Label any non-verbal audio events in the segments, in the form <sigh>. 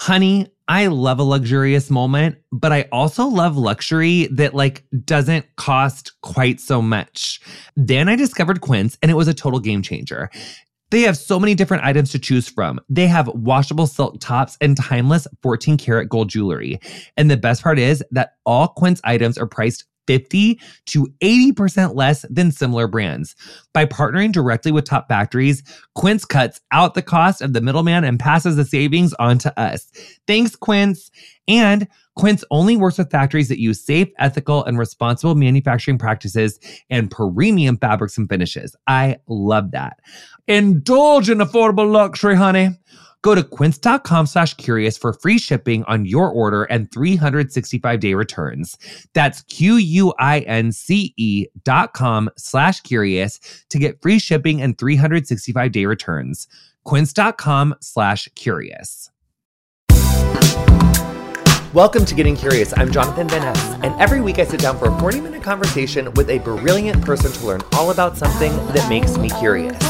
honey, I love a luxurious moment, but I also love luxury that like doesn't cost quite so much. Then I discovered Quince and it was a total game changer. They have so many different items to choose from. They have washable silk tops and timeless 14 karat gold jewelry. And the best part is that all Quince items are priced 50 to 80% less than similar brands. By partnering directly with top factories, Quince cuts out the cost of the middleman and passes the savings on to us. Thanks, Quince. And Quince only works with factories that use safe, ethical, and responsible manufacturing practices and premium fabrics and finishes. I love that. Indulge in affordable luxury, honey. Go to quince.com slash curious for free shipping on your order and 365 day returns. That's Q-U-I-N-C-E dot com slash curious to get free shipping and 365 day returns. Quince.com slash curious. Welcome to Getting Curious. I'm Jonathan Van Ness, and every week I sit down for a 40 minute conversation with a brilliant person to learn all about something that makes me curious.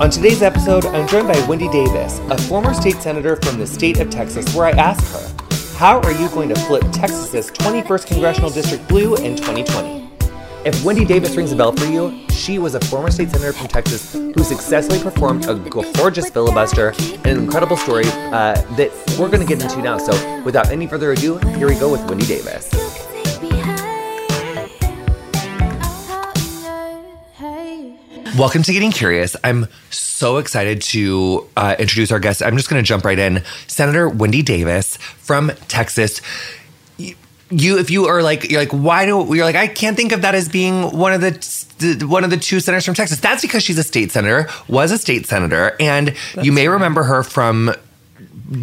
On today's episode, I'm joined by Wendy Davis, a former state senator from the state of Texas, where I ask her, How are you going to flip Texas's 21st congressional district blue in 2020? If Wendy Davis rings a bell for you, she was a former state senator from Texas who successfully performed a gorgeous filibuster and an incredible story uh, that we're going to get into now. So, without any further ado, here we go with Wendy Davis. Welcome to Getting Curious. I'm so excited to uh, introduce our guest. I'm just going to jump right in. Senator Wendy Davis from Texas. You, if you are like, you're like, why do you're like, I can't think of that as being one of the, the one of the two senators from Texas. That's because she's a state senator, was a state senator, and That's you may right. remember her from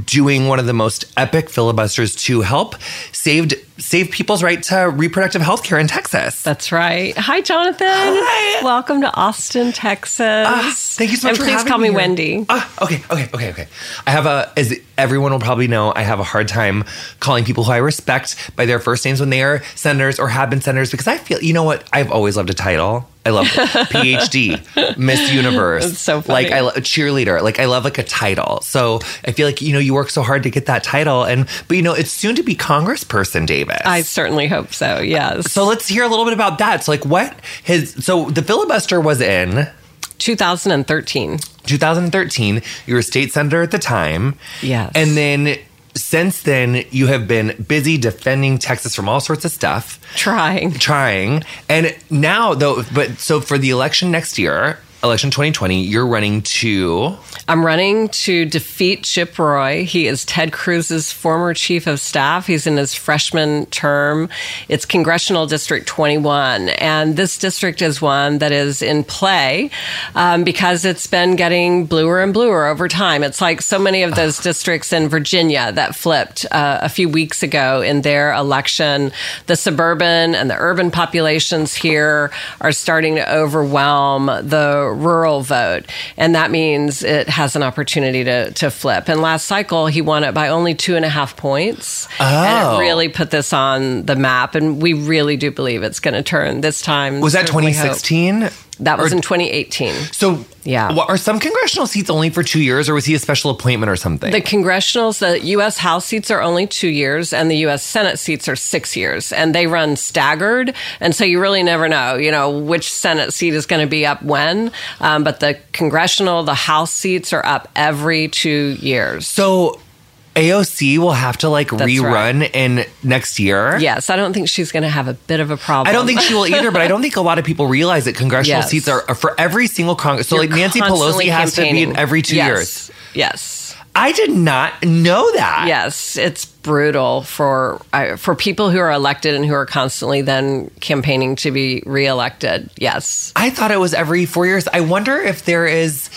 doing one of the most epic filibusters to help saved save people's right to reproductive health care in Texas. That's right. Hi, Jonathan. Hi. Welcome to Austin, Texas. Uh, thank you so much and please call me, Wendy. Uh, okay, okay, okay, okay. I have a, as everyone will probably know, I have a hard time calling people who I respect by their first names when they are senators or have been senators because I feel, you know what? I've always loved a title. I love <laughs> PhD, Miss Universe. It's so funny. Like I love cheerleader. Like I love like a title. So I feel like you know you work so hard to get that title, and but you know it's soon to be Congressperson Davis. I certainly hope so. Yes. So let's hear a little bit about that. So like what his so the filibuster was in 2013. 2013. You were a state senator at the time. Yes. And then since then, you have been busy defending Texas from all sorts of stuff. Trying. Trying. And now, though, but so for the election next year, election 2020, you're running to. I'm running to defeat Chip Roy. He is Ted Cruz's former chief of staff. He's in his freshman term. It's Congressional District 21. And this district is one that is in play um, because it's been getting bluer and bluer over time. It's like so many of those districts in Virginia that flipped uh, a few weeks ago in their election. The suburban and the urban populations here are starting to overwhelm the rural vote. And that means it has an opportunity to, to flip. And last cycle, he won it by only two and a half points. Oh. And it oh. really put this on the map. And we really do believe it's going to turn this time. Was that 2016? That was Or- in 2018. So, Yeah. what, are some congressional seats only for two years, or was he a special appointment or something? The congressionals, the U.S. House seats are only two years, and the U.S. Senate seats are six years, and they run staggered, and so you really never know, you know, which Senate seat is going to be up when. Um, but the congressional, the House seats are up every two years. so, AOC will have to like That's rerun in next year. Yes, I don't think she's going to have a bit of a problem. I don't think she will either, but I don't <laughs> think a lot of people realize that congressional Yes. seats are, are for every single Congress. So, You're like Nancy Pelosi has to be in every two Yes. years. Yes. I did not know that. Yes, it's brutal for uh, for people who are elected and who are constantly then campaigning to be reelected. Yes. I thought it was every four years. I wonder if there is.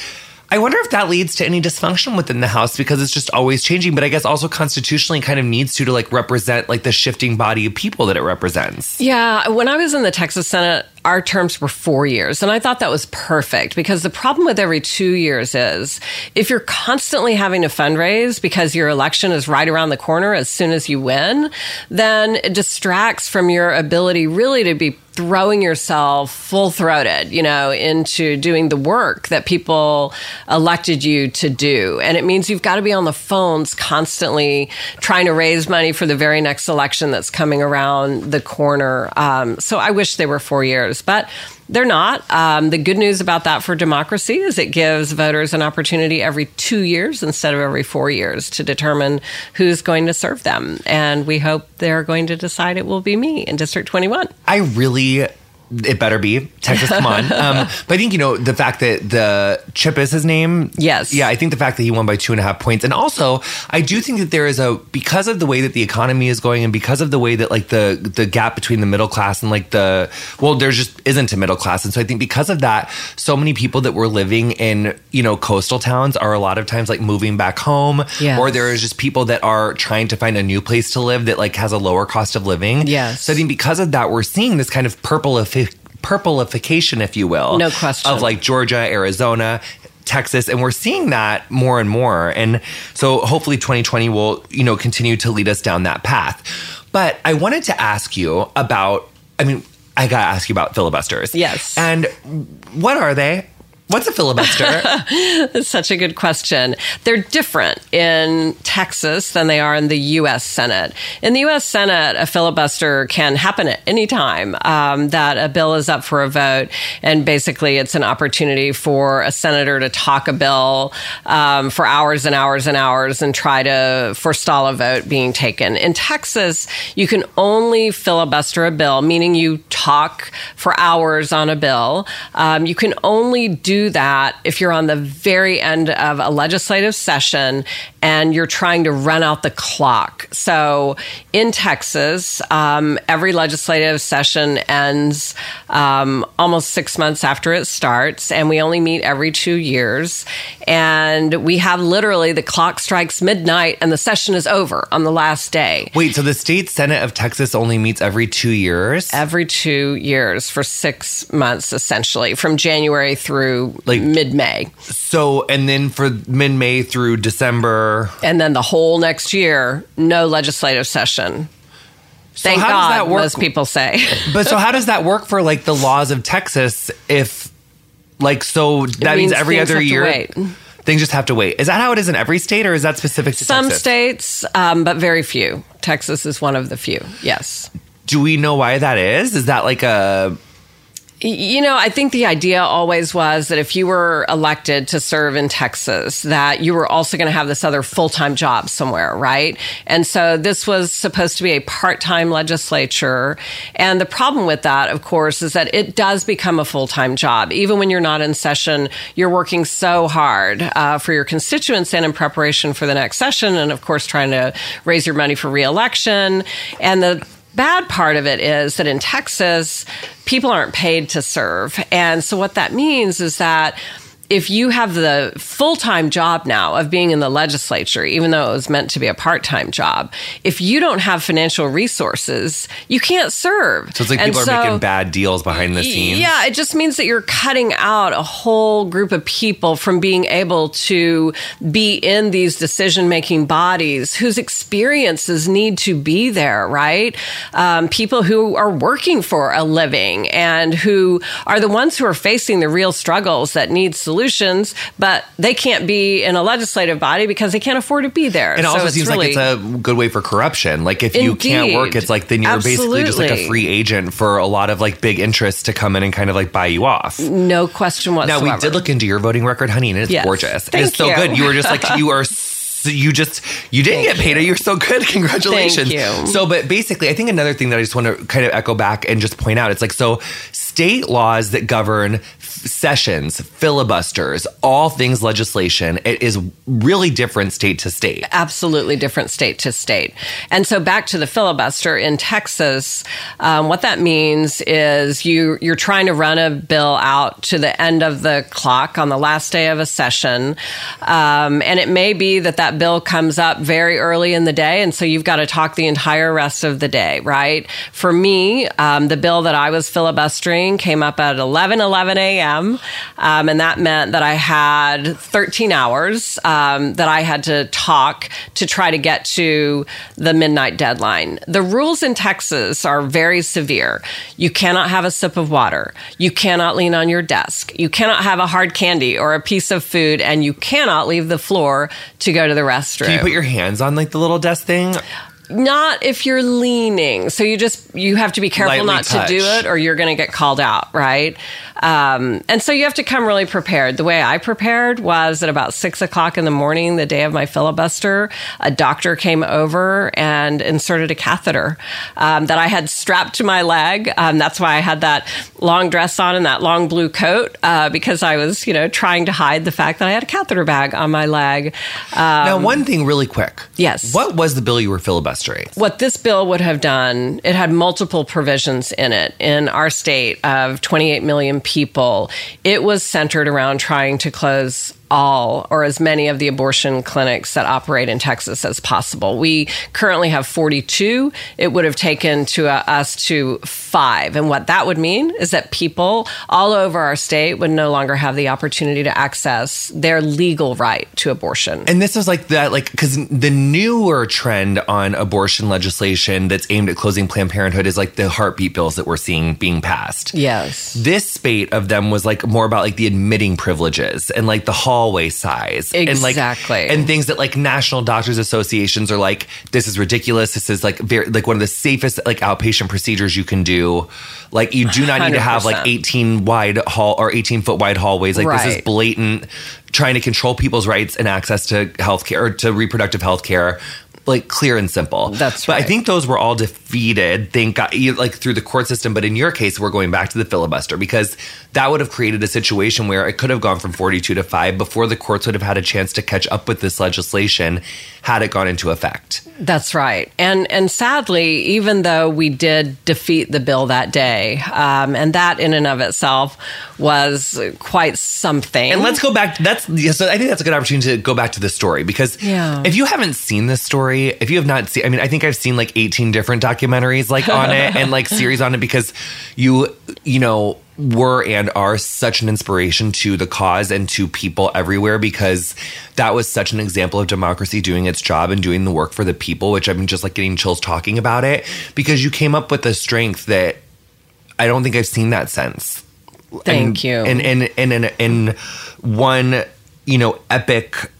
I wonder if that leads to any dysfunction within the House because it's just always changing. But I guess also constitutionally kind of needs to to like represent like the shifting body of people that it represents. Yeah, when I was in the Texas Senate, our terms were four years. And I thought that was perfect because the problem with every two years is if you're constantly having to fundraise because your election is right around the corner as soon as you win, then it distracts from your ability really to be throwing yourself full throated, you know, into doing the work that people elected you to do. And it means you've got to be on the phones constantly trying to raise money for the very next election that's coming around the corner. Um, so I wish they were four years, but they're not. Um, the good news about that for democracy is it gives voters an opportunity every two years instead of every four years to determine who's going to serve them. And we hope they're going to decide it will be me in District 21. I really. It better be Texas. Come on, <laughs> um, but I think you know the fact that the Chip is his name. Yes. yeah. I think the fact that he won by two and a half points, and also I do think that there is a because of the way that the economy is going, and because of the way that like the the gap between the middle class and like the well, there just isn't a middle class, and so I think because of that, so many people that were living in you know coastal towns are a lot of times like moving back home, Yes. or there is just people that are trying to find a new place to live that like has a lower cost of living. Yes. So I think because of that, we're seeing this kind of purpleifi- purpleification, if you will, No question. of like Georgia, Arizona. Texas, and we're seeing that more and more. And so hopefully 2020 will, you know, continue to lead us down that path. But I wanted to ask you about, I mean, I gotta ask you about filibusters. Yes. And what are they? What's a filibuster? <laughs> That's such a good question. They're different in Texas than they are in the U.S. Senate. In the U.S. Senate, a filibuster can happen at any time um, that a bill is up for a vote, and basically it's an opportunity for a senator to talk a bill um, for hours and hours and hours and try to forestall a vote being taken. In Texas, you can only filibuster a bill, meaning you talk for hours on a bill. Um, you can only do that if you're on the very end of a legislative session and you're trying to run out the clock. So in Texas, um, every legislative session ends um, almost six months after it starts, and we only meet every two years. And we have literally the clock strikes midnight and the session is over on the last day. Wait, so the state senate of Texas only meets every two years? Every two years for six months, essentially, from January through Like- mid May. So, and then for mid May through December. And then the whole next year, no legislative session. So Thank how does God, that work? most people say. <laughs> But so how does that work for like the laws of Texas if like so that means, means every other year things just have to wait. Is that how it is in every state or is that specific to Some Texas? states, um, but very few. Texas is one of the few, yes. Do we know why that is? Is that like a You know, I think the idea always was that if you were elected to serve in Texas, that you were also going to have this other full time job somewhere, right? And so this was supposed to be a part time legislature. And the problem with that, of course, is that it does become a full time job. Even when you're not in session, you're working so hard uh, for your constituents and in preparation for the next session. And of course, trying to raise your money for reelection. And the bad part of it is that in Texas, people aren't paid to serve. And so what that means is that if you have the full time job now of being in the legislature, even though it was meant to be a part time job, if you don't have financial resources, you can't serve. So it's like And people so- are making bad deals behind the scenes. yeah, it just means that you're cutting out a whole group of people from being able to be in these decision making bodies whose experiences need to be there, right? Um, people who are working for a living and who are the ones who are facing the real struggles that need solutions, but they can't be in a legislative body because they can't afford to be there. It So also seems really- like it's a good way for corruption. Like if you can't work, it's like then you're basically just like a free agent for a lot of like big interests to come in and kind of like buy you off. no question whatsoever. Now we did look into your voting record, honey, and it's Yes. gorgeous. Thank it's so you. good. You were just like you are. <laughs> So you just you didn't get paid. You're so good. <laughs> Congratulations. Thank you. So, but basically, I think another thing that I just want to kind of echo back and just point out, it's like so state laws that govern sessions, filibusters, all things legislation. It is really different state to state. absolutely different state to state. And so back to the filibuster in Texas, um, what that means is you you're trying to run a bill out to the end of the clock on the last day of a session, um, and it may be that that bill comes up very early in the day, and so you've got to talk the entire rest of the day, right? For me, um, the bill that I was filibustering came up at 11 11 a.m. Um, and that meant that I had 13 hours um, that I had to talk to try to get to the midnight deadline. The rules in Texas are very severe. You cannot have a sip of water. You cannot lean on your desk. You cannot have a hard candy or a piece of food, and you cannot leave the floor to go to the restroom. Can you put your hands on like the little desk thing? Not if you're leaning. So you just you have to be careful Lightly not to do it, or you're going to get called out, right? Um, and so you have to come really prepared. The way I prepared was at about six o'clock in the morning, the day of my filibuster, a doctor came over and inserted a catheter um, that I had strapped to my leg. Um, that's why I had that long dress on and that long blue coat uh, because I was, you know, trying to hide the fact that I had a catheter bag on my leg. Um, now, one thing really quick. Yes. What was the bill you were filibustering? what this bill would have done, it had multiple provisions in it. In our state of 28 million people, it was centered around trying to close all or as many of the abortion clinics that operate in Texas as possible. We currently have 42. It would have taken to uh, us to five. And what that would mean is that people all over our state would no longer have the opportunity to access their legal right to abortion. And this is like that, like, because the newer trend on abortion legislation that's aimed at closing Planned Parenthood is like the heartbeat bills that we're seeing being passed. yes. This spate of them was like more about like the admitting privileges and like the hallway size. And like, Exactly. and things that like national doctors associations are like, this is ridiculous. This is like very, like one of the safest like outpatient procedures you can do. Like you do not need to have like <laughs> 18 wide hall or 18 foot wide hallways. Like this is blatant trying to control people's rights and access to healthcare or to reproductive health care. Like clear and simple. That's right. But I think those were all defeated. Thank God, like through the court system. But in your case, we're going back to the filibuster because that would have created a situation where it could have gone from 42 to 5 before the courts would have had a chance to catch up with this legislation had it gone into effect. That's right, and and sadly, even though we did defeat the bill that day, um, and that in and of itself was quite something. And let's go back. That's yeah, so. I think that's a good opportunity to go back to the story because Yeah. if you haven't seen this story, if you have not seen, I mean, I think I've seen like eighteen different documentaries like on it and like <laughs> series on it because you, you know, were and are such an inspiration to the cause and to people everywhere because that was such an example of democracy doing its job and doing the work for the people. Which I'm just like getting chills talking about it because you came up with a strength that I don't think I've seen that since Thank and, you. And and and in, in one, you know, epic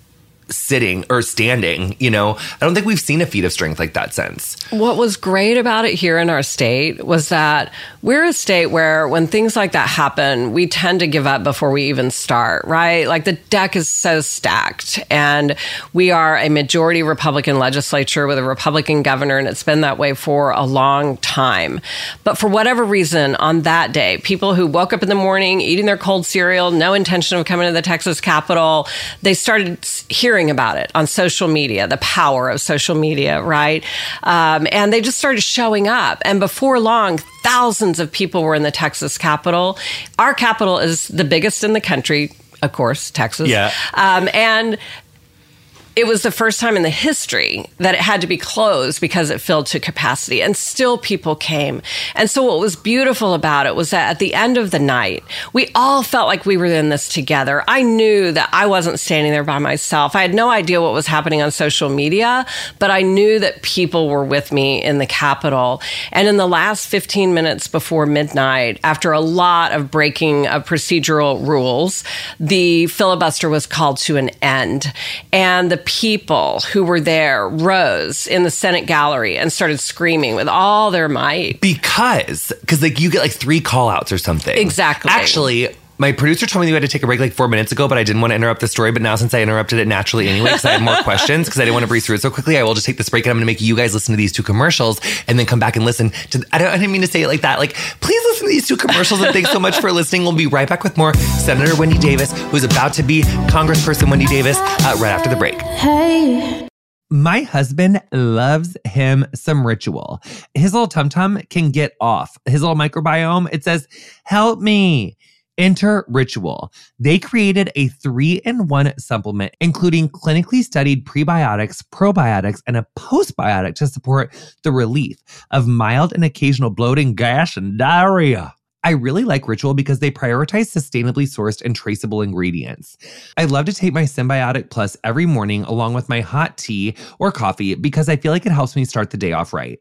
sitting or standing, you know, I don't think we've seen a feat of strength like that since. What was great about it here in our state was that we're a state where when things like that happen, we tend to give up before we even start, right? Like the deck is so stacked and we are a majority Republican legislature with a Republican governor and it's been that way for a long time. But for whatever reason on that day, people who woke up in the morning eating their cold cereal, no intention of coming to the Texas Capitol, they started hearing about it on social media, the power of social media, right? Um, and they just started showing up. And before long, thousands of people were in the Texas Capitol. Our capital is the biggest in the country. of course, Texas. Yeah. Um, and it was the first time in the history that it had to be closed because it filled to capacity and still people came. And so what was beautiful about it was that at the end of the night, we all felt like we were in this together. I knew that I wasn't standing there by myself. I had no idea what was happening on social media, but I knew that people were with me in the Capitol. And in the last 15 minutes before midnight, after a lot of breaking of procedural rules, the filibuster was called to an end. And the people who were there rose in the Senate gallery and started screaming with all their might. Because, because like you get like three call outs or something. Exactly. Actually, my producer told me we had to take a break like four minutes ago, but I didn't want to interrupt the story. But now, since I interrupted it naturally anyway, because I had more <laughs> questions, because I didn't want to breeze through it so quickly, I will just take this break and I'm going to make you guys listen to these two commercials and then come back and listen to. I, don't, I didn't mean to say it like that. Like, please listen to these two commercials and thanks so much for listening. We'll be right back with more Senator Wendy Davis, who's about to be Congressperson Wendy Davis, uh, right after the break. Hey. My husband loves him some ritual. His little tum tum can get off. His little microbiome, it says, Help me. Enter Ritual. They created a three in one supplement, including clinically studied prebiotics, probiotics, and a postbiotic to support the relief of mild and occasional bloating, gas, and diarrhea. I really like Ritual because they prioritize sustainably sourced and traceable ingredients. I love to take my Synbiotic Plus every morning along with my hot tea or coffee because I feel like it helps me start the day off right.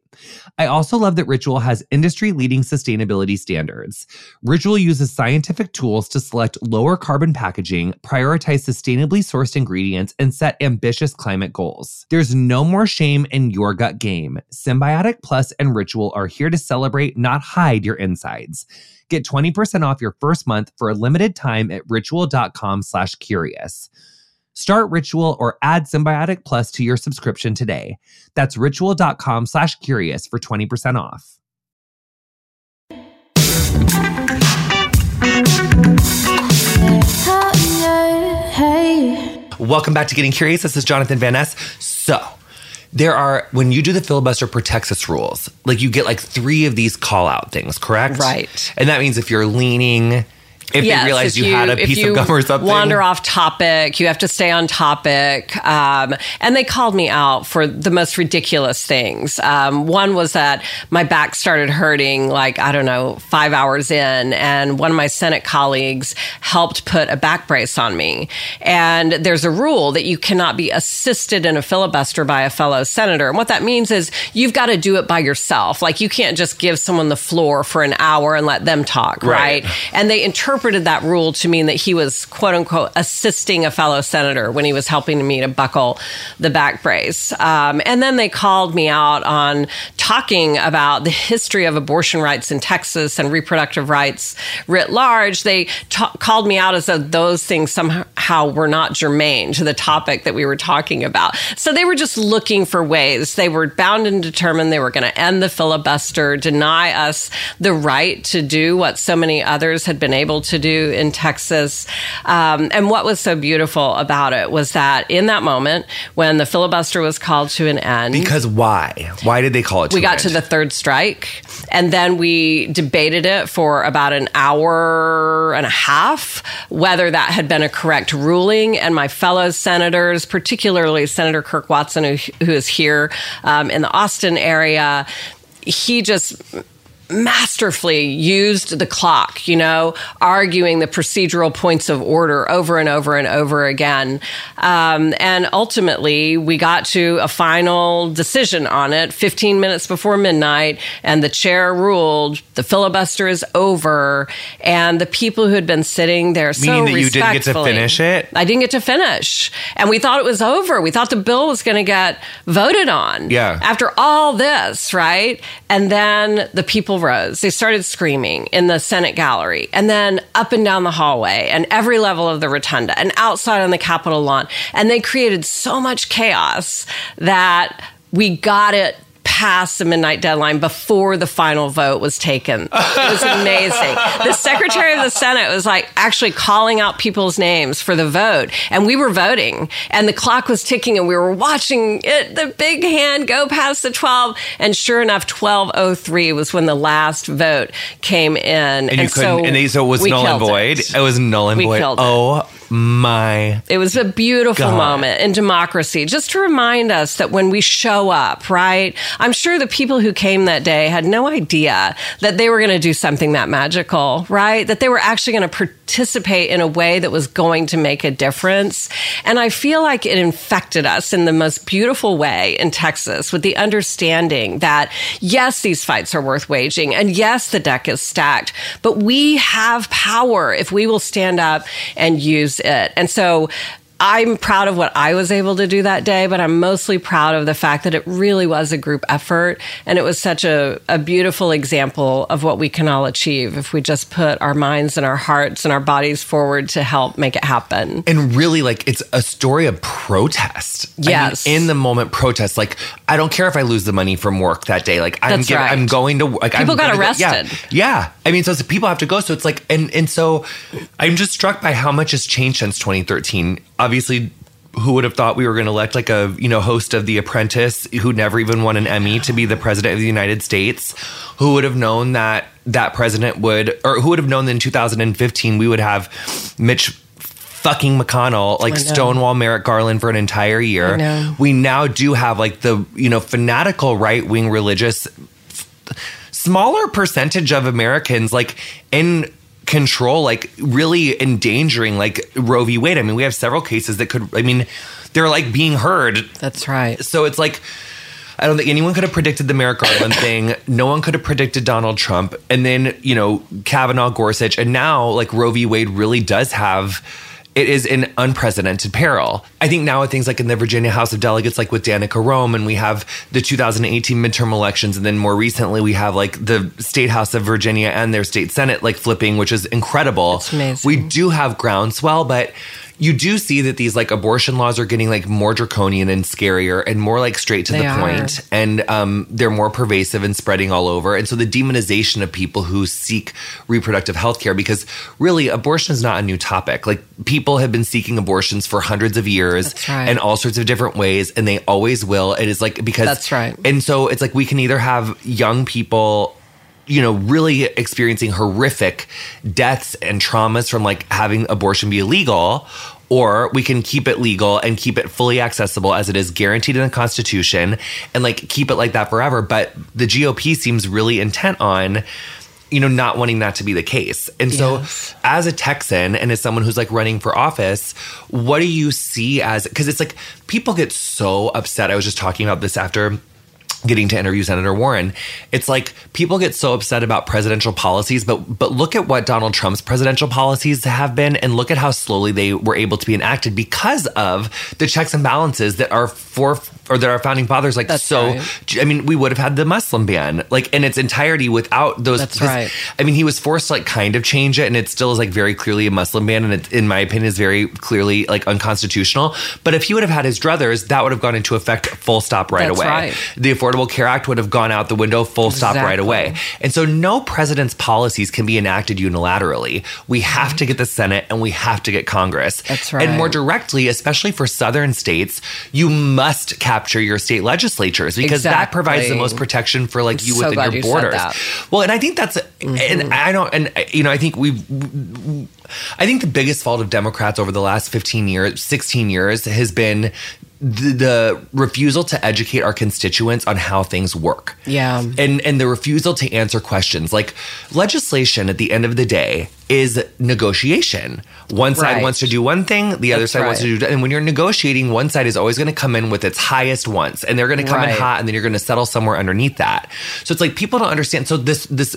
I also love that Ritual has industry leading sustainability standards. Ritual uses scientific tools to select lower carbon packaging, prioritize sustainably sourced ingredients, and set ambitious climate goals. There's no more shame in your gut game. Synbiotic Plus and Ritual are here to celebrate, not hide your insides. Get 20% off your first month for a limited time at ritual.com slash curious. Start Ritual or add Synbiotic Plus to your subscription today. That's ritual.com slash curious for 20% off. Welcome back to Getting Curious. This is Jonathan Van Ness. So, there are when you do the filibuster per Texas rules, like you get like three of these call out things, correct? Right. And that means if you're leaning, if Yes, they realize if you, had a piece you of gum or something. Wander off topic. You have to stay on topic. Um, and they called me out for the most ridiculous things. Um, one was that my back started hurting, like I don't know, five hours in, and one of my Senate colleagues helped put a back brace on me. And there's a rule that you cannot be assisted in a filibuster by a fellow senator. And what that means is you've got to do it by yourself. Like you can't just give someone the floor for an hour and let them talk, Right. right? And they interpreted that rule to mean that he was quote unquote assisting a fellow senator when he was helping me to buckle the back brace. Um, and then they called me out on talking about the history of abortion rights in Texas and reproductive rights writ large. They ta- called me out as though those things somehow were not germane to the topic that we were talking about. So they were just looking for ways. They were bound and determined they were going to end the filibuster, deny us the right to do what so many others had been able to do in Texas. Um, and what was so beautiful about it was that in that moment, when the filibuster was called to an end, because why? Why did they call it? we got an to the third strike and then we debated it for about an hour and a half whether that had been a correct ruling and my fellow senators particularly senator kirk watson who, who is here um, in the austin area he just masterfully used the clock, you know, arguing the procedural points of order over and over and over again. Um, and ultimately, we got to a final decision on it 15 minutes before midnight, and the chair ruled the filibuster is over. And the people who had been sitting there so Meaning that you didn't get to finish it? I didn't get to finish. And we thought it was over. We thought the bill was going to get voted on. Yeah. After all this, right? And then the people rose. They started screaming in the Senate gallery and then up and down the hallway and every level of the rotunda and outside on the Capitol lawn. And they created so much chaos that we got it past the midnight deadline before the final vote was taken. It was amazing. the Secretary of the Senate was like actually calling out people's names for the vote. And we were voting and the clock was ticking and we were watching it, the big hand go past the 12. And sure enough, 1203 was when the last vote came in. and you couldn't, and so it was null and void. it. It. was null and We void. Oh, it. My It was a beautiful God. moment in democracy, just to remind us that when we show up, right? I'm sure the people who came that day had no idea that they were going to do something that magical, right? That they were actually going to participate in a way that was going to make a difference. And I feel like it infected us in the most beautiful way in Texas with the understanding that, yes, these fights are worth waging. And yes, the deck is stacked, but we have power if we will stand up and use it. And so I'm proud of what I was able to do that day, but I'm mostly proud of the fact that it really was a group effort. And it was such a, a beautiful example of what we can all achieve if we just put our minds and our hearts and our bodies forward to help make it happen. and really like it's a story of protest. I mean, Yes. in the moment protest. Like I don't care if I lose the money from work that day. Like I'm get- right. I'm going to like People I'm got gonna go- yeah. arrested. Yeah. I mean, so it's, people have to go. So it's like and and so I'm just struck by how much has changed since 2013. Obviously who would have thought we were going to elect like a you know host of The Apprentice who never even won an Emmy to be the president of the United States? Who would have known that that president would, or who would have known that in 2015 we would have Mitch fucking McConnell like. Stonewall Merrick Garland for an entire year? We now do have like the you know fanatical right wing religious smaller percentage of Americans like in control, like really endangering like Roe v. Wade. I mean, we have several cases that could, I mean, they're like being heard. That's right. So it's like, I don't think anyone could have predicted the Merrick Garland thing. No one could have predicted Donald Trump. And then, you know, Kavanaugh, Gorsuch. And now, like, Roe v. Wade really does have. It is an unprecedented peril. I think now with things like in the Virginia House of Delegates, like with Danica Roem, and we have the 2018 midterm elections, and then more recently we have like the State House of Virginia and their state Senate like flipping, which is incredible. We do have groundswell, but you do see that these like abortion laws are getting like more draconian and scarier and more like straight to They the are. point and um, they're more pervasive and spreading all over and so the demonization of people who seek reproductive health care because really abortion is not a new topic like people have been seeking abortions for hundreds of years right. in all sorts of different ways and they always will it is like because That's right. and so it's like we can either have young people you know, really experiencing horrific deaths and traumas from like having abortion be illegal, or we can keep it legal and keep it fully accessible as it is guaranteed in the Constitution and like keep it like that forever. But the GOP seems really intent on you know, not wanting that to be the case. And so, Yes. as a Texan and as someone who's like running for office, what do you see as because it's like people get so upset. I was just talking about this after getting to interview Senator Warren. It's like people get so upset about presidential policies, but but look at what Donald Trump's presidential policies have been and look at how slowly they were able to be enacted because of the checks and balances that are for or that our founding fathers like That's so right. I mean, we would have had the Muslim ban like in its entirety without those That's right. I mean, he was forced to like kind of change it, and it still is like very clearly a Muslim ban, and it, in my opinion, is very clearly like unconstitutional. But if he would have had his druthers, that would have gone into effect full stop right That's away. right. The Affordable Care Act would have gone out the window full stop right away. And so, no president's policies can be enacted unilaterally. We mm-hmm. have to get the Senate and we have to get Congress. That's right. And more directly, especially for southern states, you must capture your state legislatures because that provides the most protection for like you so within your you borders. Well, and I think that's, Mm-hmm. and I don't, and you know, I think we've, I think the biggest fault of Democrats over the last 15 years, 16 years has been the, the refusal to educate our constituents on how things work. Yeah. And and the refusal to answer questions. Like legislation at the end of the day is negotiation. One side Right. wants to do one thing, the other That's side wants to do and when you're negotiating, one side is always going to come in with its highest wants and they're going to come in hot and then you're going to settle somewhere underneath that. So it's like people don't understand. So this this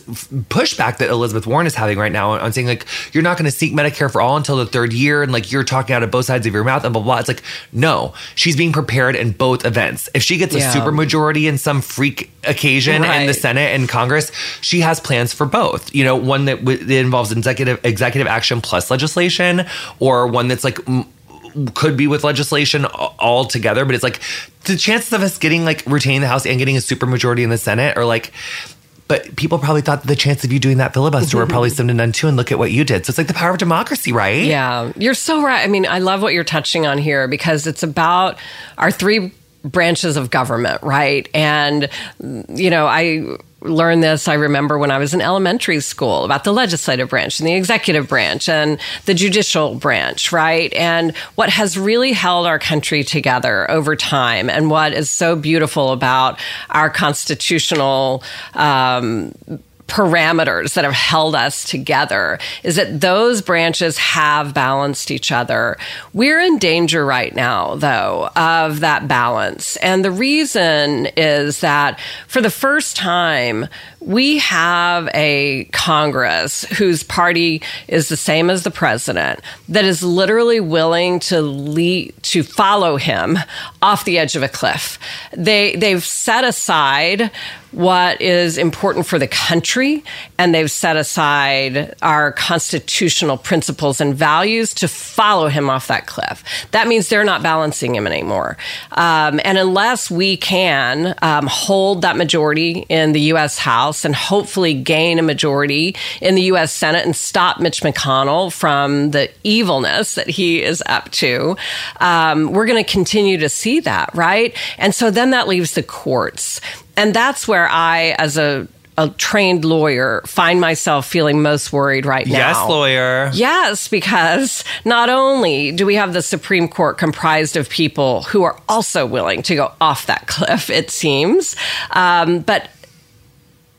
pushback that Elizabeth Warren is having right now on, saying like you're not going to seek Medicare for all until the third year and like you're talking out of both sides of your mouth and blah blah. blah. It's like no, she's being prepared in both events. If she gets a super majority in some freak occasion in the Senate and Congress, she has plans for both. You know, one that, w- that involves executive executive action plus legislation, or one that's like. could be with legislation all together, but it's like the chances of us getting like retaining the House and getting a supermajority in the Senate are like. But people probably thought the chance of you doing that filibuster were probably slim to none too. And look at what you did. So it's like the power of democracy, right? Yeah, you're so right. I mean, I love what you're touching on here because it's about our three branches of government, right? And, you know, I learned this, I remember when I was in elementary school about the legislative branch and the executive branch and the judicial branch, right? And what has really held our country together over time and what is so beautiful about our constitutional um, parameters that have held us together is that those branches have balanced each other. We're in danger right now, though, of that balance. And the reason is that for the first time, we have a Congress whose party is the same as the president that is literally willing to lead, to follow him off the edge of a cliff. They they've set aside what is important for the country, and they've set aside our constitutional principles and values to follow him off that cliff. That means they're not balancing him anymore. Um, and unless we can um, hold that majority in the U.S. House and hopefully gain a majority in the U.S. Senate and stop Mitch McConnell from the evilness that he is up to, um, we're going to continue to see that, right? And so then that leaves the courts and that's where I, as a a trained lawyer find myself feeling most worried right now. Yes, lawyer. Yes, because not only do we have the Supreme Court comprised of people who are also willing to go off that cliff, it seems, um, but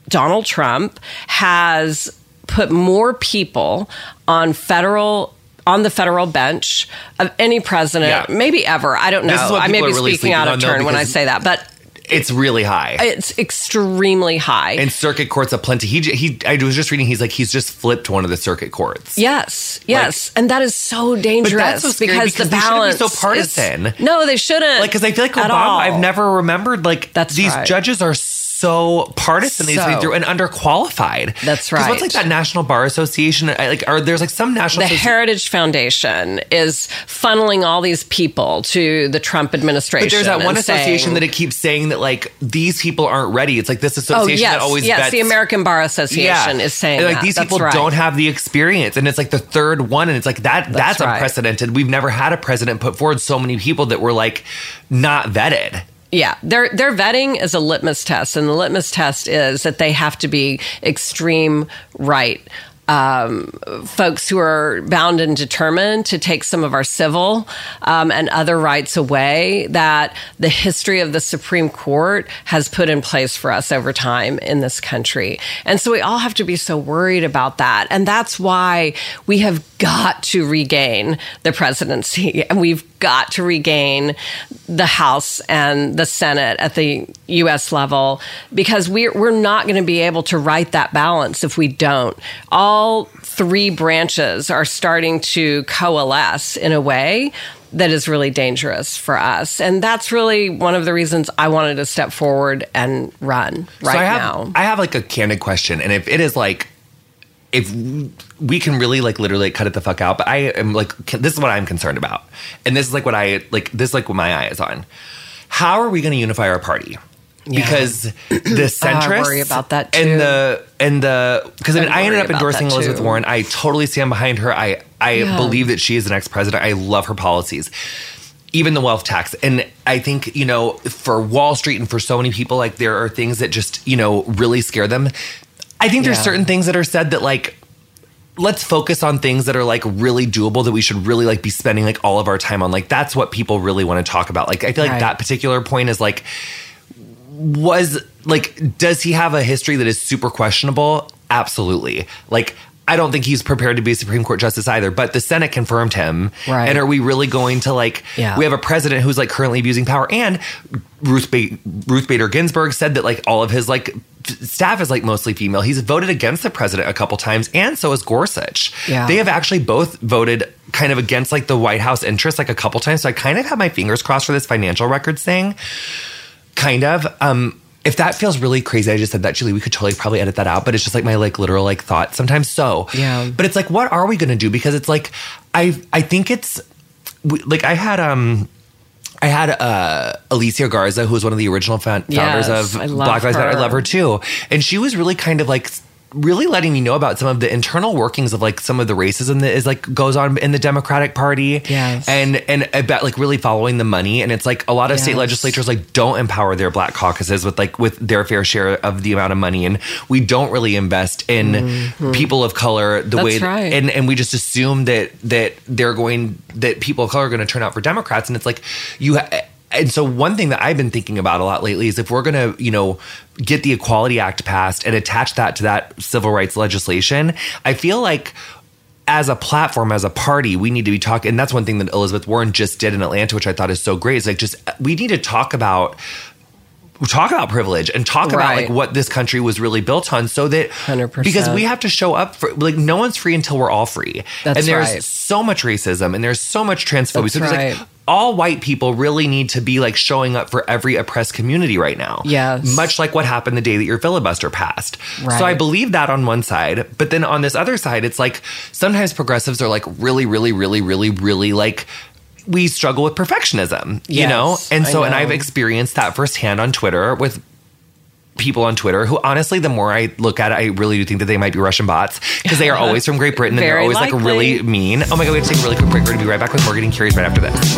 Donald Trump has put more people on federal on the federal bench of any president, yeah. maybe ever. I don't know. I may be really speaking out of turn when I say that, but it's really high. It's extremely high. And circuit courts a plenty. He he. I was just reading. He's like he's just flipped one of the circuit courts. Yes, yes, like, and that is so dangerous so because, because, the balance is so partisan. Is, no, they shouldn't. Like because I feel like Obama. I've never remembered like That's these right. judges are. So so partisan so, these through and underqualified. That's right. What's like that National Bar Association? Like, are there's like some national? The Heritage Foundation is funneling all these people to the Trump administration. But there's that one association saying, that it keeps saying that like these people aren't ready. It's like this oh, association oh, yes, that always yes, the American Bar Association yeah. is saying like that. these people right. don't have the experience, and it's like the third one, and it's like that that's, that's right. unprecedented. We've never had a president put forward so many people that were like not vetted. Yeah, their their vetting is a litmus test, and the litmus test is that they have to be extreme right um, folks who are bound and determined to take some of our civil um, and other rights away that the history of the Supreme Court has put in place for us over time in this country. And so we all have to be so worried about that. And that's why we have got to regain the presidency <laughs> and we've got to regain the House and the Senate at the U.S. level because we're, we're not going to be able to right that balance if we don't. All three branches are starting to coalesce in a way that is really dangerous for us. And that's really one of the reasons I wanted to step forward and run right so I have, now. I have like a candid question. And if it is like, if we can really like literally cut it the fuck out, but I am like, this is what I'm concerned about. And this is like what I like, this is like what my eye is on. How are we going to unify our party? Yeah. Because <clears throat> the centrists uh, worry about that too. and the and the because I mean I ended up endorsing Elizabeth Warren. I totally stand behind her. I I yeah. believe that she is the next president. I love her policies even the wealth tax. And I think, you know, for Wall Street and for so many people, like there are things that just, you know, really scare them. I think there's yeah. certain things that are said that like let's focus on things that are like really doable that we should really like be spending like all of our time on. Like that's what people really want to talk about. Like I feel like right. that particular point is like was like does he have a history that is super questionable? Absolutely. Like I don't think he's prepared to be a Supreme Court justice either, but the Senate confirmed him. Right. And are we really going to like, yeah. we have a president who's like currently abusing power. And Ruth, ba- Ruth Bader Ginsburg said that like all of his like staff is like mostly female. He's voted against the president a couple times, and so is Gorsuch. Yeah. They have actually both voted kind of against like the White House interest like a couple times. So I kind of have my fingers crossed for this financial records thing. Kind of. Um, if that feels really crazy, I just said that, Julie, we could totally probably edit that out, but it's just like my like literal like thought. Sometimes so. Yeah. But it's like, what are we gonna do? Because it's like, I I think it's like I had um I had uh, Alicia Garza, who was one of the original founders yes, of Black Lives Matter. I love her too, and she was really kind of like really letting me know about some of the internal workings of like some of the racism that is like goes on in the Democratic Party. Yes. And and about like really following the money. And it's like a lot of state Yes. legislatures like don't empower their black caucuses with like with their fair share of the amount of money. And we don't really invest in people of color the Mm-hmm. That's way right. and and we just assume that that they're going that people of color are going to turn out for Democrats. And it's like you ha- and so one thing that I've been thinking about a lot lately is if we're going to, you know, get the Equality Act passed and attach that to that civil rights legislation, I feel like as a platform, as a party, we need to be talking. And that's one thing that Elizabeth Warren just did in Atlanta, which I thought is so great. Is like just we need to talk about talk about privilege and talk about like what this country was really built on so that 100%. because we have to show up for like no one's free until we're all free That's and there's right. so much racism and there's so much transphobia That's so there's right. like all white people really need to be like showing up for every oppressed community right now Yes. much like what happened the day that your filibuster passed Right. so i believe that on one side but then on this other side it's like sometimes progressives are like really really really really really like we struggle with perfectionism you Yes, know and I so and i've experienced that firsthand on twitter with people on Twitter who honestly, the more I look at it, I really do think that they might be Russian bots because they are always from Great Britain and they're Very always like really mean. Oh my God, we have to take a really quick break. We're going to be right back with more Getting Curious right after this.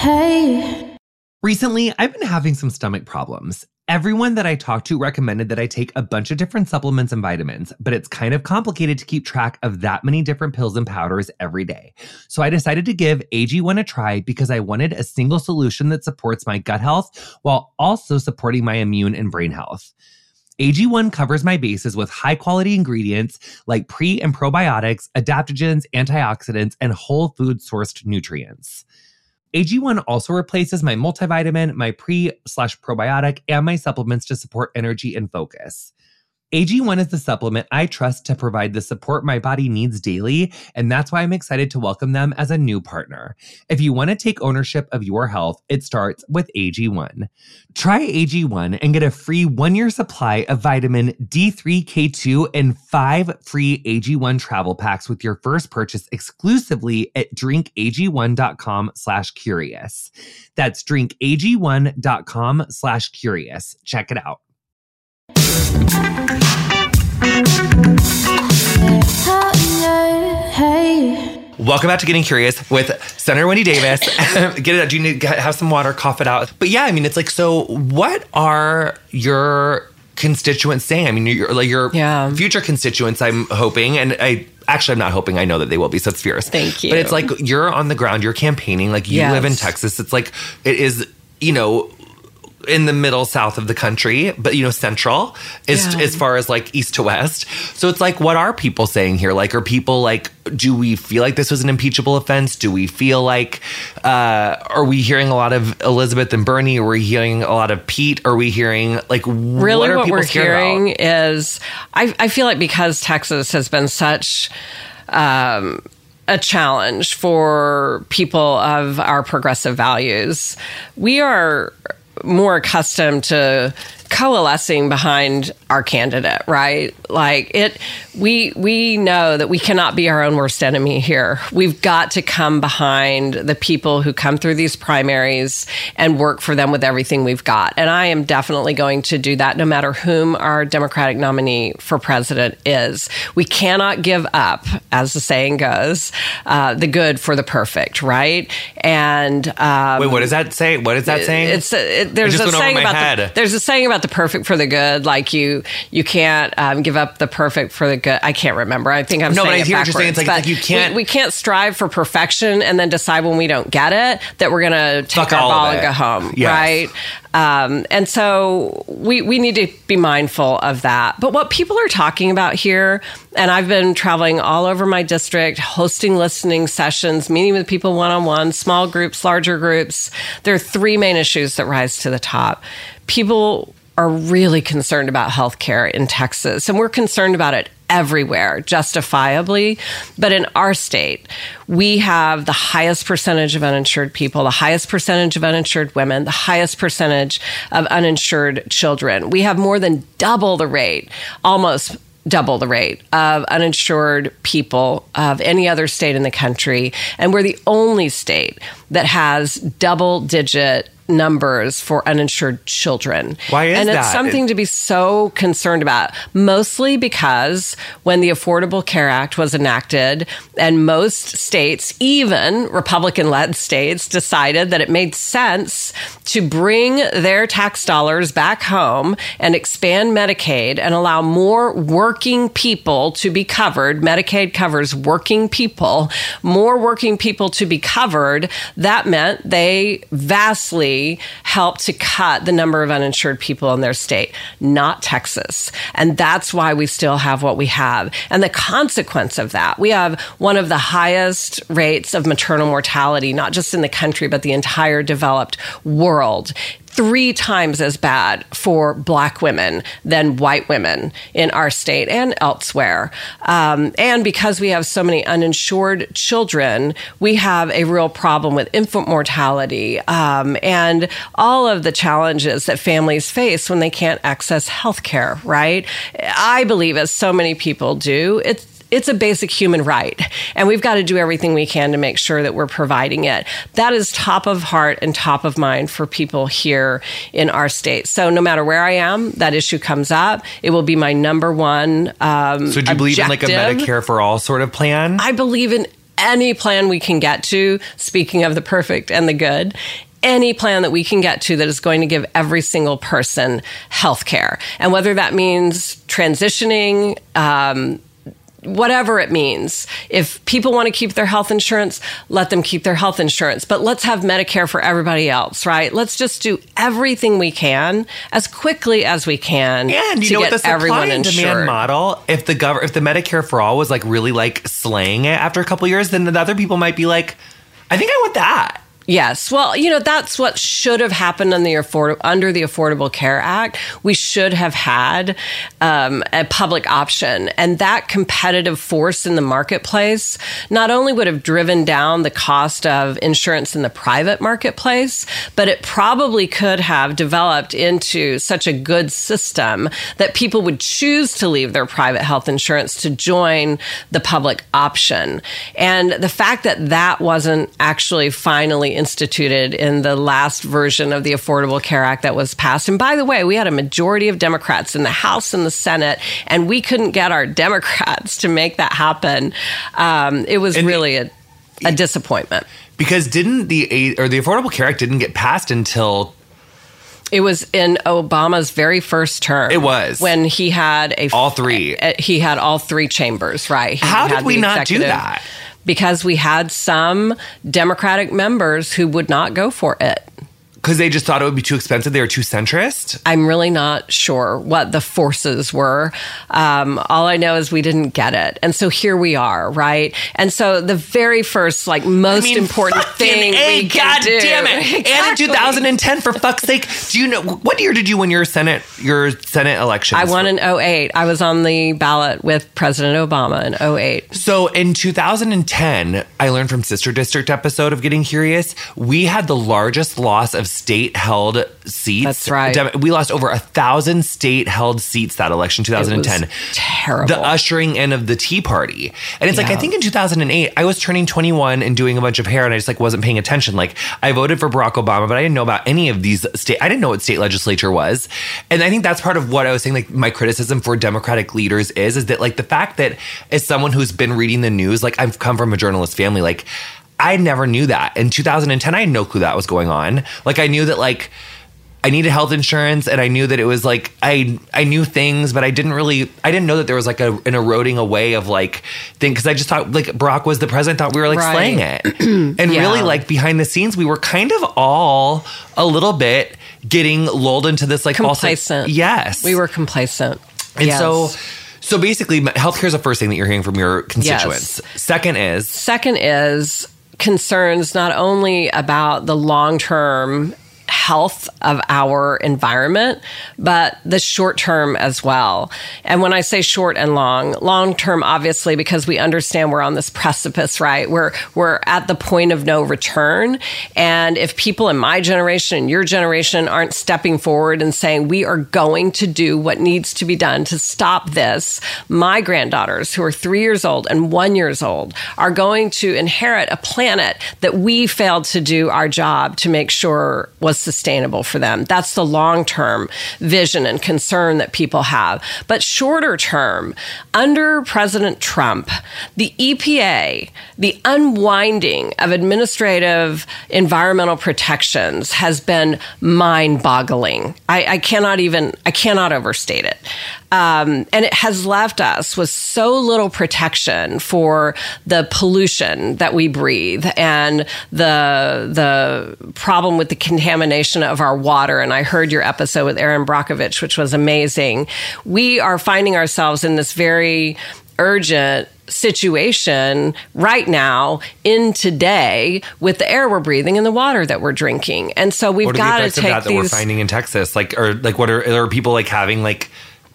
Hey. Recently, I've been having some stomach problems. Everyone that I talked to recommended that I take a bunch of different supplements and vitamins, but it's kind of complicated to keep track of that many different pills and powders every day. So I decided to give AG1 a try because I wanted a single solution that supports my gut health while also supporting my immune and brain health. AG1 covers my bases with high quality ingredients like pre and probiotics, adaptogens, antioxidants, and whole food sourced nutrients. AG1 also replaces my multivitamin, my pre slash probiotic, and my supplements to support energy and focus. AG1 is the supplement I trust to provide the support my body needs daily, and that's why I'm excited to welcome them as a new partner. If you want to take ownership of your health, it starts with AG1. Try AG1 and get a free one year supply of vitamin D3K2 and five free AG1 travel packs with your first purchase exclusively at drinkag1.com slash curious. That's drinkag1.com slash curious. Check it out. Welcome back to Getting Curious with Senator Wendy Davis. <laughs> Get it out. Do you need to have some water? Cough it out. But yeah, I mean, it's like, so what are your constituents saying? I mean, your like your Yeah. future constituents. I'm hoping, and I actually I'm not hoping. I know that they will be. So it's fierce. Thank you. But it's like you're on the ground. You're campaigning. Like you Yes. live in Texas. It's like it is. You know. In the middle south of the country, but you know, central as Yeah. as far as like east to west. So it's like, what are people saying here? Like, are people like, do we feel like this was an impeachable offense? Do we feel like, uh, are we hearing a lot of Elizabeth and Bernie? Are we hearing a lot of Pete? Are we hearing like, really what, are what, people we're scared about? hearing is I, I feel like because texas has been such um, a challenge for people of our progressive values we are more accustomed to coalescing behind our candidate right? Like it we we know that we cannot be our own worst enemy here. We've got to come behind the people who come through these primaries and work for them with everything we've got. And i am definitely going to do that no matter whom our democratic nominee for president is. We cannot give up as the saying goes uh, the good for the perfect right? And um, Wait, what does that say? What is that saying? it's a, it, there's a saying about the, there's a saying about the perfect for the good. Like you you can't um, give up the perfect for the good. I can't remember. I think I'm No, but I hear what you're saying. It's like- like you can't- we, we can't strive for perfection and then decide when we don't get it that we're gonna take Fuck our all ball and go home, Yes. right? Um, and so we we need to be mindful of that. But what people are talking about here, and I've been traveling all over my district, hosting listening sessions, meeting with people one on one, small groups, larger groups. There are three main issues that rise to the top. People are really concerned about healthcare in Texas, and we're concerned about it everywhere, justifiably. But in our state, we have the highest percentage of uninsured people, the highest percentage of uninsured women, the highest percentage of uninsured children. We have more than double the rate, almost double the rate of uninsured people of any other state in the country. And we're the only state that has double digit numbers for uninsured children. Why is and that? it's something to be so concerned about, mostly because when the Affordable Care Act was enacted, and most states, even Republican led states, decided that it made sense to bring their tax dollars back home and expand Medicaid and allow more working people to be covered. Medicaid covers working people, more working people to be covered. That meant they vastly helped to cut the number of uninsured people in their state, not Texas. And that's why we still have what we have. And the consequence of that, we have one of the highest rates of maternal mortality, not just in the country, but the entire developed world three times as bad for black women than white women in our state and elsewhere. Um, and because we have so many uninsured children, we have a real problem with infant mortality um, and all of the challenges that families face when they can't access health care, right? I believe, as so many people do, it's it's a basic human right. And we've got to do everything we can to make sure that we're providing it. That is top of heart and top of mind for people here in our state. So no matter where I am, that issue comes up. It will be my number one. Um, So do you believe in like a. Medicare for all sort of plan? I believe in any plan we can get to, speaking of the perfect and the good. Any plan that we can get to that is going to give every single person health care. And whether that means transitioning, um, whatever it means. If people want to keep their health insurance, let them keep their health insurance. But let's have Medicare for everybody else, right? Let's just do everything we can as quickly as we can And you to know get what the supply everyone and demand insured. model, if the gov- if the Medicare for all was like really like slaying it after a couple years, then the other people might be like, I think I want that. Yes. Well, you know, that's what should have happened the afford- under the Affordable Care Act. We should have had um, a public option. And that competitive force in the marketplace not only would have driven down the cost of insurance in the private marketplace, but it probably could have developed into such a good system that people would choose to leave their private health insurance to join the public option. And the fact that that wasn't actually finally instituted in the last version of the Affordable Care Act that was passed. And by the way, we had a majority of Democrats in the House and the Senate, and we couldn't get our Democrats to make that happen. Um, it was And- really a, a disappointment. Because didn't the or the Affordable Care Act didn't get passed until It was in Obama's very first term. It was. when he had a All three. He had all three chambers, right? He How did we not do that? Because we had some Democratic members who would not go for it. Because they just thought it would be too expensive. They were too centrist. I'm really not sure what the forces were. Um, all I know is we didn't get it. And so here we are, right? And so the very first, like, most important thing A, we God do. damn it! <laughs> And in 2010, for fuck's sake, do you know what year did you win your Senate your Senate election? I won in 08. I was on the ballot with President Obama in 08. So in 2010, I learned from Sister District episode of Getting Curious, we had the largest loss of state held seats. That's right. Dem- We lost over a thousand state held seats that election, 2010. It was terrible. The ushering in of the Tea Party. And it's like, I think in 2008, I was turning 21 and doing a bunch of hair and I just like wasn't paying attention. Like I voted for Barack Obama, but I didn't know about any of these state, I didn't know what state legislature was. And I think that's part of what I was saying, like my criticism for Democratic leaders is, is that like the fact that as someone who's been reading the news, like I've come from a journalist family, like I never knew that. In 2010, I had no clue that was going on. Like I knew that like I needed health insurance and I knew that it was like I I knew things, but I didn't really I didn't know that there was like a, an eroding away of like thing because I just thought like Barack was the president, thought we were like Right. slaying it. and <clears throat> Yeah. really like behind the scenes we were kind of all a little bit getting lulled into this like Complacent. yes. we were complacent. and Yes. so so basically healthcare is the first thing that you're hearing from your constituents. Second is Second is concerns not only about the long term health of our environment, but the short term as well. And when I say short and long, long term, obviously, because we understand we're on this precipice, right? We're, we're at the point of no return. And if people in my generation and your generation aren't stepping forward and saying, we are going to do what needs to be done to stop this, my granddaughters who are three years old and one years old are going to inherit a planet that we failed to do our job to make sure was sustainable for them. That's the long term vision and concern that people have. But shorter term, under President Trump, the EPA, the unwinding of administrative environmental protections has been mind boggling. I, I, cannot even, I cannot overstate it. Um, and it has left us with so little protection for the pollution that we breathe and the the problem with the contamination of our water. And I heard your episode with Erin Brockovich, which was amazing. We are finding ourselves in this very urgent situation right now in today with the air we're breathing and the water that we're drinking. And so we've got to take that, these. That we're finding in Texas, like or like what are are people like having like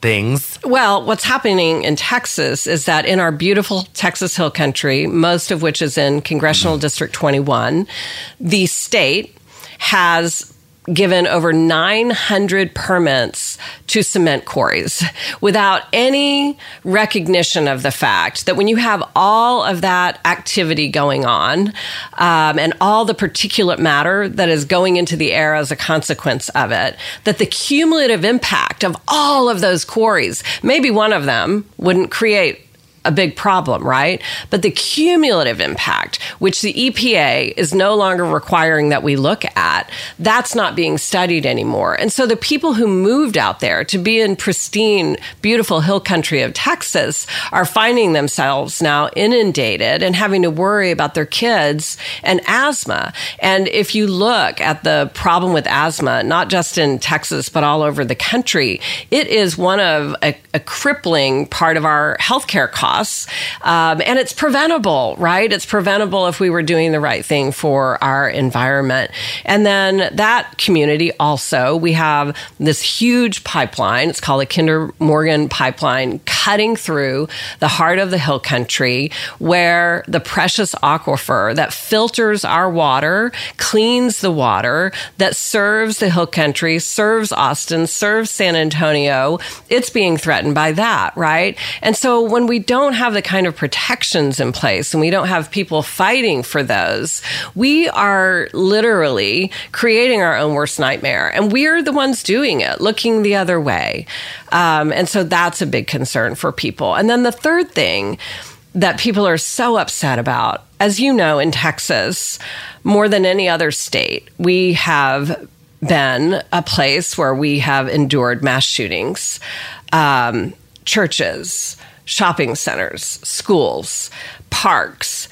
things? Well, what's happening in Texas is that in our beautiful Texas Hill Country, most of which is in Congressional mm-hmm. District 21, the state has given over 900 permits to cement quarries without any recognition of the fact that when you have all of that activity going on um, and all the particulate matter that is going into the air as a consequence of it, that the cumulative impact of all of those quarries, maybe one of them wouldn't create a big problem, right? But the cumulative impact, which the EPA is no longer requiring that we look at, that's not being studied anymore. And so the people who moved out there to be in pristine, beautiful hill country of Texas are finding themselves now inundated and having to worry about their kids and asthma. And if you look at the problem with asthma, not just in Texas, but all over the country, it is one of a, a crippling part of our healthcare costs loss. Um, and it's preventable, right? It's preventable if we were doing the right thing for our environment. And then that community also, we have this huge pipeline. It's called the Kinder Morgan pipeline cutting through the heart of the hill country where the precious aquifer that filters our water, cleans the water, that serves the hill country, serves Austin, serves San Antonio, it's being threatened by that, right? And so when we don't don't have the kind of protections in place and we don't have people fighting for those, we are literally creating our own worst nightmare. And we're the ones doing it, looking the other way. Um, and so that's a big concern for people. And then the third thing that people are so upset about, as you know, in Texas, more than any other state, we have been a place where we have endured mass shootings, um, churches, shopping centers, schools, parks.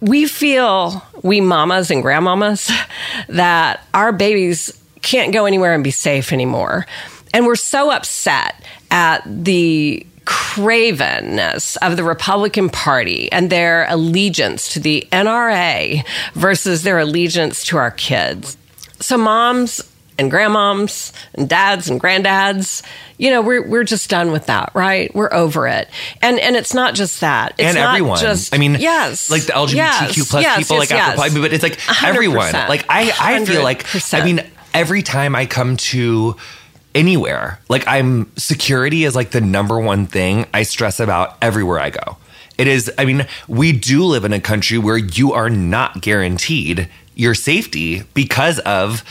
We feel, we mamas and grandmamas, <laughs> that our babies can't go anywhere and be safe anymore. And we're so upset at the cravenness of the Republican Party and their allegiance to the NRA versus their allegiance to our kids. So, moms and grandmoms and dads and granddads, you know, we're we're just done with that, right? We're over it. And and it's not just that. It's and everyone. Just, I mean, yes, like the LGBTQ yes, plus yes, people, yes, like yes. but it's like 100%. everyone. Like I, I feel like I mean, every time I come to anywhere, like I'm security is like the number one thing I stress about everywhere I go. It is, I mean, we do live in a country where you are not guaranteed your safety because of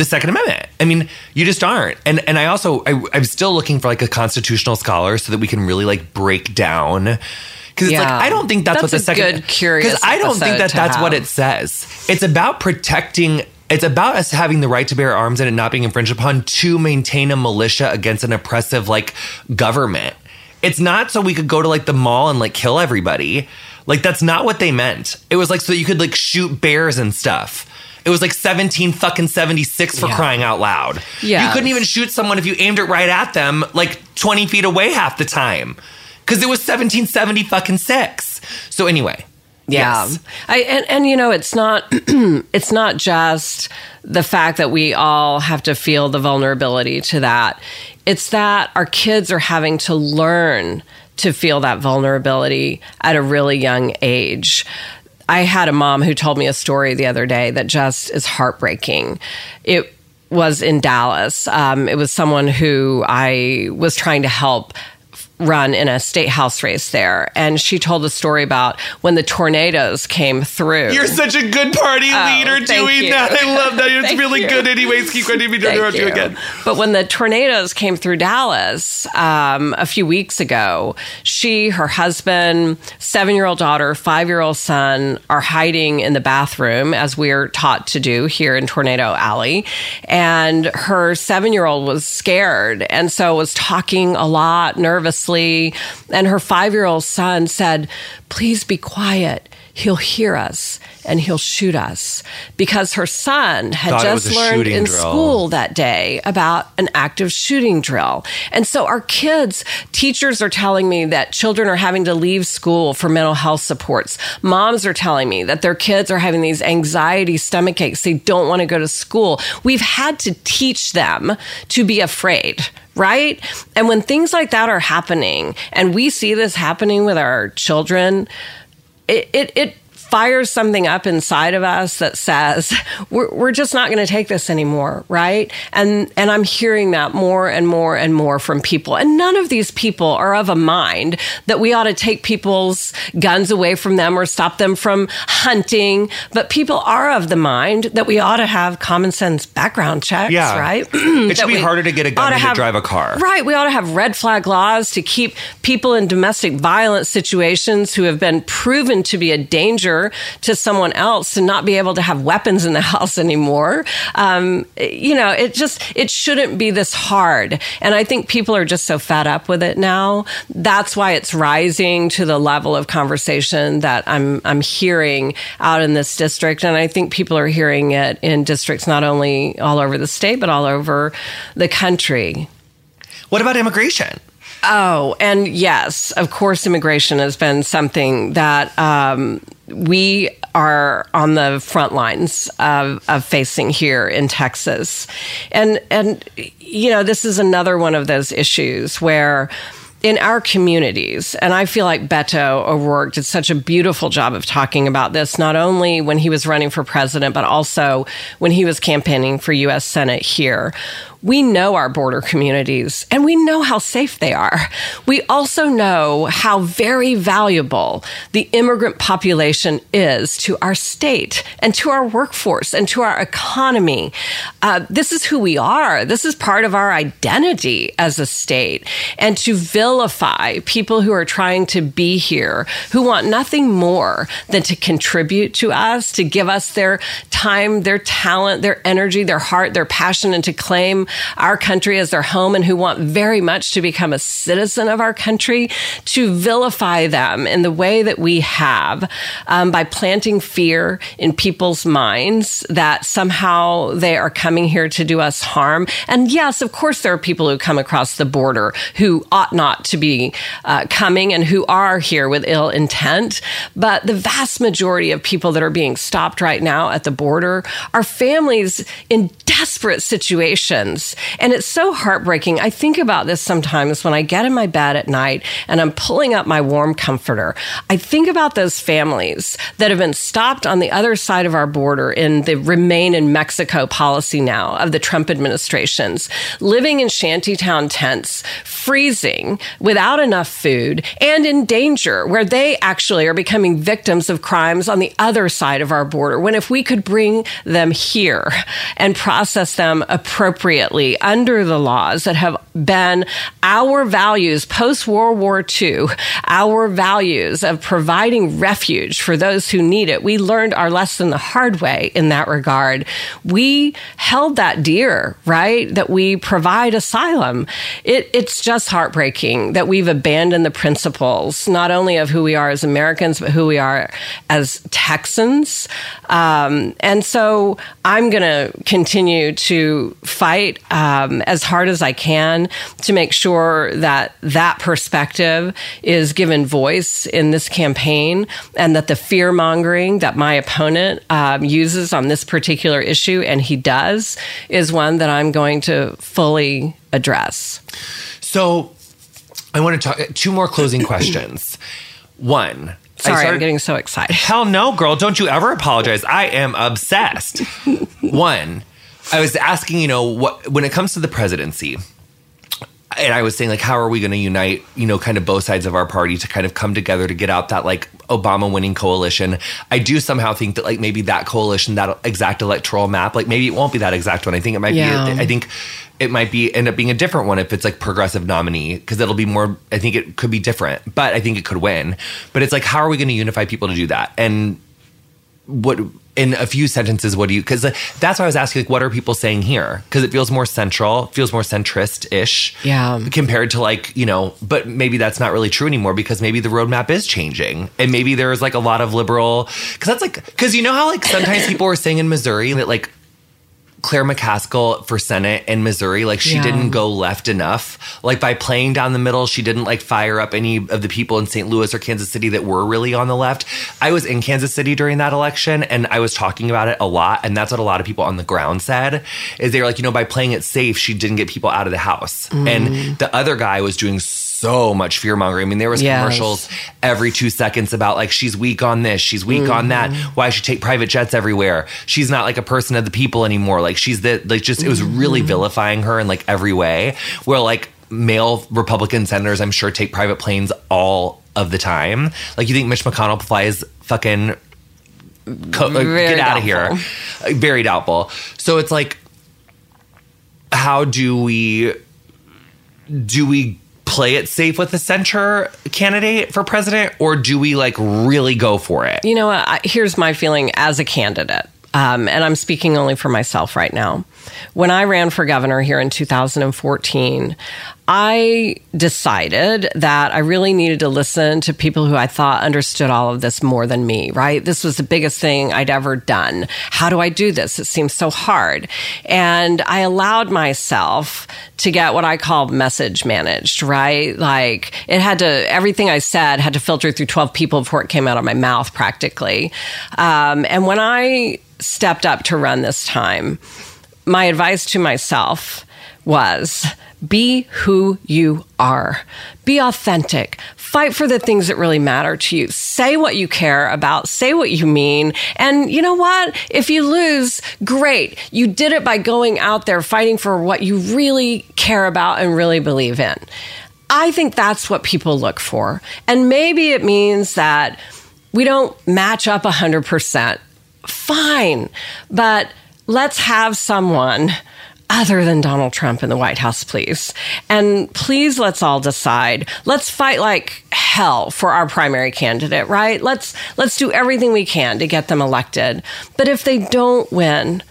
the Second Amendment. I mean, you just aren't. And and I also I, am still looking for like a constitutional scholar so that we can really like break down because it's like I don't think that's, that's what the second good curious because I don't think that that's have. what it says. It's about protecting. It's about us having the right to bear arms and it not being infringed upon to maintain a militia against an oppressive like government. It's not so we could go to like the mall and like kill everybody. Like that's not what they meant. It was like so you could like shoot bears and stuff. It was like 17 fucking 76 for yeah. crying out loud. Yeah. You couldn't even shoot someone if you aimed it right at them, like 20 feet away half the time. Because it was 1770 fucking six. So anyway, Yeah. Yes. I and, and you know, it's not <clears throat> it's not just the fact that we all have to feel the vulnerability to that. It's that our kids are having to learn to feel that vulnerability at a really young age. I had a mom who told me a story the other day that just is heartbreaking. It was in Dallas. Um, it was someone who I was trying to help run in a state house race there. And she told a story about when the tornadoes came through. You're such a good party Oh, leader doing you. that. I love that. <laughs> It's really you. good. Anyways, keep going to be to Thank interrupt you again. But when the tornadoes came through Dallas um, a few weeks ago, she, her husband, seven year old daughter, five year old son are hiding in the bathroom, as we're taught to do here in Tornado Alley. And her seven year old was scared and so was talking a lot nervously. And her five year old son said, Please be quiet. He'll hear us and he'll shoot us because her son had Thought just learned in drill. school that day about an active shooting drill. And so our kids, teachers are telling me that children are having to leave school for mental health supports. Moms are telling me that their kids are having these anxiety stomach aches. They don't want to go to school. We've had to teach them to be afraid. Right. And when things like that are happening, and we see this happening with our children, it, it, it fires something up inside of us that says we're, we're just not going to take this anymore right and and i'm hearing that more and more and more from people and none of these people are of a mind that we ought to take people's guns away from them or stop them from hunting but people are of the mind that we ought to have common sense background checks Yeah. right <clears throat> It should be harder to get a gun than to have- drive a car. Right. We ought to have red flag laws to keep people in domestic violence situations who have been proven to be a danger to someone else to not be able to have weapons in the <laughs> house anymore. Um, you know, it just, it shouldn't be this hard. And I think people are just so fed up with it now. That's why it's rising to the level of conversation that I'm, I'm hearing out in this district. And I think people are hearing it in districts not only all over the state, but all over the country. What about immigration? Oh, and yes, of course, immigration has been something that um, we are on the front lines of, of facing here in Texas, and and you know this is another one of those issues where. In our communities, and I feel like Beto O'Rourke did such a beautiful job of talking about this, not only when he was running for president, but also when he was campaigning for U.S. Senate here we know our border communities and we know how safe they are. We also know how very valuable the immigrant population is to our state and to our workforce and to our economy. Uh, this is who we are. This is part of our identity as a state. And to vilify people who are trying to be here, who want nothing more than to contribute to us, to give us their time, their talent, their energy, their heart, their passion, and to claim our country as their home and who want very much to become a citizen of our country, to vilify them in the way that we have um, by planting fear in people's minds that somehow they are coming here to do us harm. And yes, of course, there are people who come across the border who ought not to be uh, coming and who are here with ill intent. But the vast majority of people that are being stopped right now at the border are families in desperate situations. And it's so heartbreaking. I think about this sometimes when I get in my bed at night and I'm pulling up my warm comforter. I think about those families that have been stopped on the other side of our border in the remain in Mexico policy now of the Trump administrations, living in shantytown tents, freezing without enough food and in danger, where they actually are becoming victims of crimes on the other side of our border. When if we could bring them here and process them appropriately under the laws that have been our values post World War II, our values of providing refuge for those who need it. We learned our lesson the hard way in that regard. We held that dear, right? That we provide asylum. It, it's just heartbreaking that we've abandoned the principles, not only of who we are as Americans, but who we are as Texans. Um, and so I'm going to continue continue to fight um, as hard as I can to make sure that that perspective is given voice in this campaign and that the fear mongering that my opponent um, uses on this particular issue, and he does, is one that I'm going to fully address. So I want to talk two more closing questions. One, Sorry, I'm getting so excited. Hell no, girl. Don't you ever apologize. I am obsessed. One, I was asking, you know, what when it comes to the presidency, and I was saying, like, how are we going to unite, you know, kind of both sides of our party to kind of come together to get out that like Obama winning coalition? I do somehow think that like maybe that coalition, that exact electoral map, like maybe it won't be that exact one. I think it might Yeah. be. I think it might be end up being a different one if it's like progressive nominee because it'll be more. I think it could be different, but I think it could win. But it's like, how are we going to unify people to do that? And what in a few sentences what do you because uh, that's why i was asking like what are people saying here because it feels more central feels more centrist-ish Yeah. compared to like you know but maybe that's not really true anymore because maybe the roadmap is changing and maybe there's like a lot of liberal because that's like because you know how like sometimes people are saying in missouri that like Claire McCaskill for Senate in Missouri, like she Yeah. didn't go left enough. Like by playing down the middle, she didn't like fire up any of the people in St. Louis or Kansas City that were really on the left. I was in Kansas City during that election and I was talking about it a lot. And that's what a lot of people on the ground said is they were like, you know, by playing it safe, she didn't get people out of the house. And mm. the other guy was doing so much fear mongering. I mean, there was Yes. commercials every two seconds about like she's weak on this, she's weak on that. Why she take private jets everywhere? She's not like a person of the people anymore. Like she's the like just it was really vilifying her in like every way. Where like male Republican senators, I'm sure take private planes all of the time. Like you think Mitch McConnell flies fucking co- uh, get out of here? Uh, Very doubtful. So it's like, how do we do we play it safe with the center candidate for president or do we like really go for it You know, what? Here's my feeling as a candidate, um, and I'm speaking only for myself right now. When I ran for governor here in 2014, I decided that I really needed to listen to people who I thought understood all of this more than me, right? This was the biggest thing I'd ever done. How do I do this? It seems so hard. And I allowed myself to get what I call message managed, right? Like it had to, everything I said had to filter through 12 people before it came out of my mouth practically. Um, and when I stepped up to run this time, my advice to myself was be who you are. Be authentic. Fight for the things that really matter to you. Say what you care about. Say what you mean. And you know what? If you lose, great. You did it by going out there fighting for what you really care about and really believe in. I think that's what people look for. And maybe it means that we don't match up 100%. Fine. But let's have someone other than Donald Trump in the White House, please. And please let's all decide. Let's fight like hell for our primary candidate, right? Let's let's do everything we can to get them elected. But if they don't win,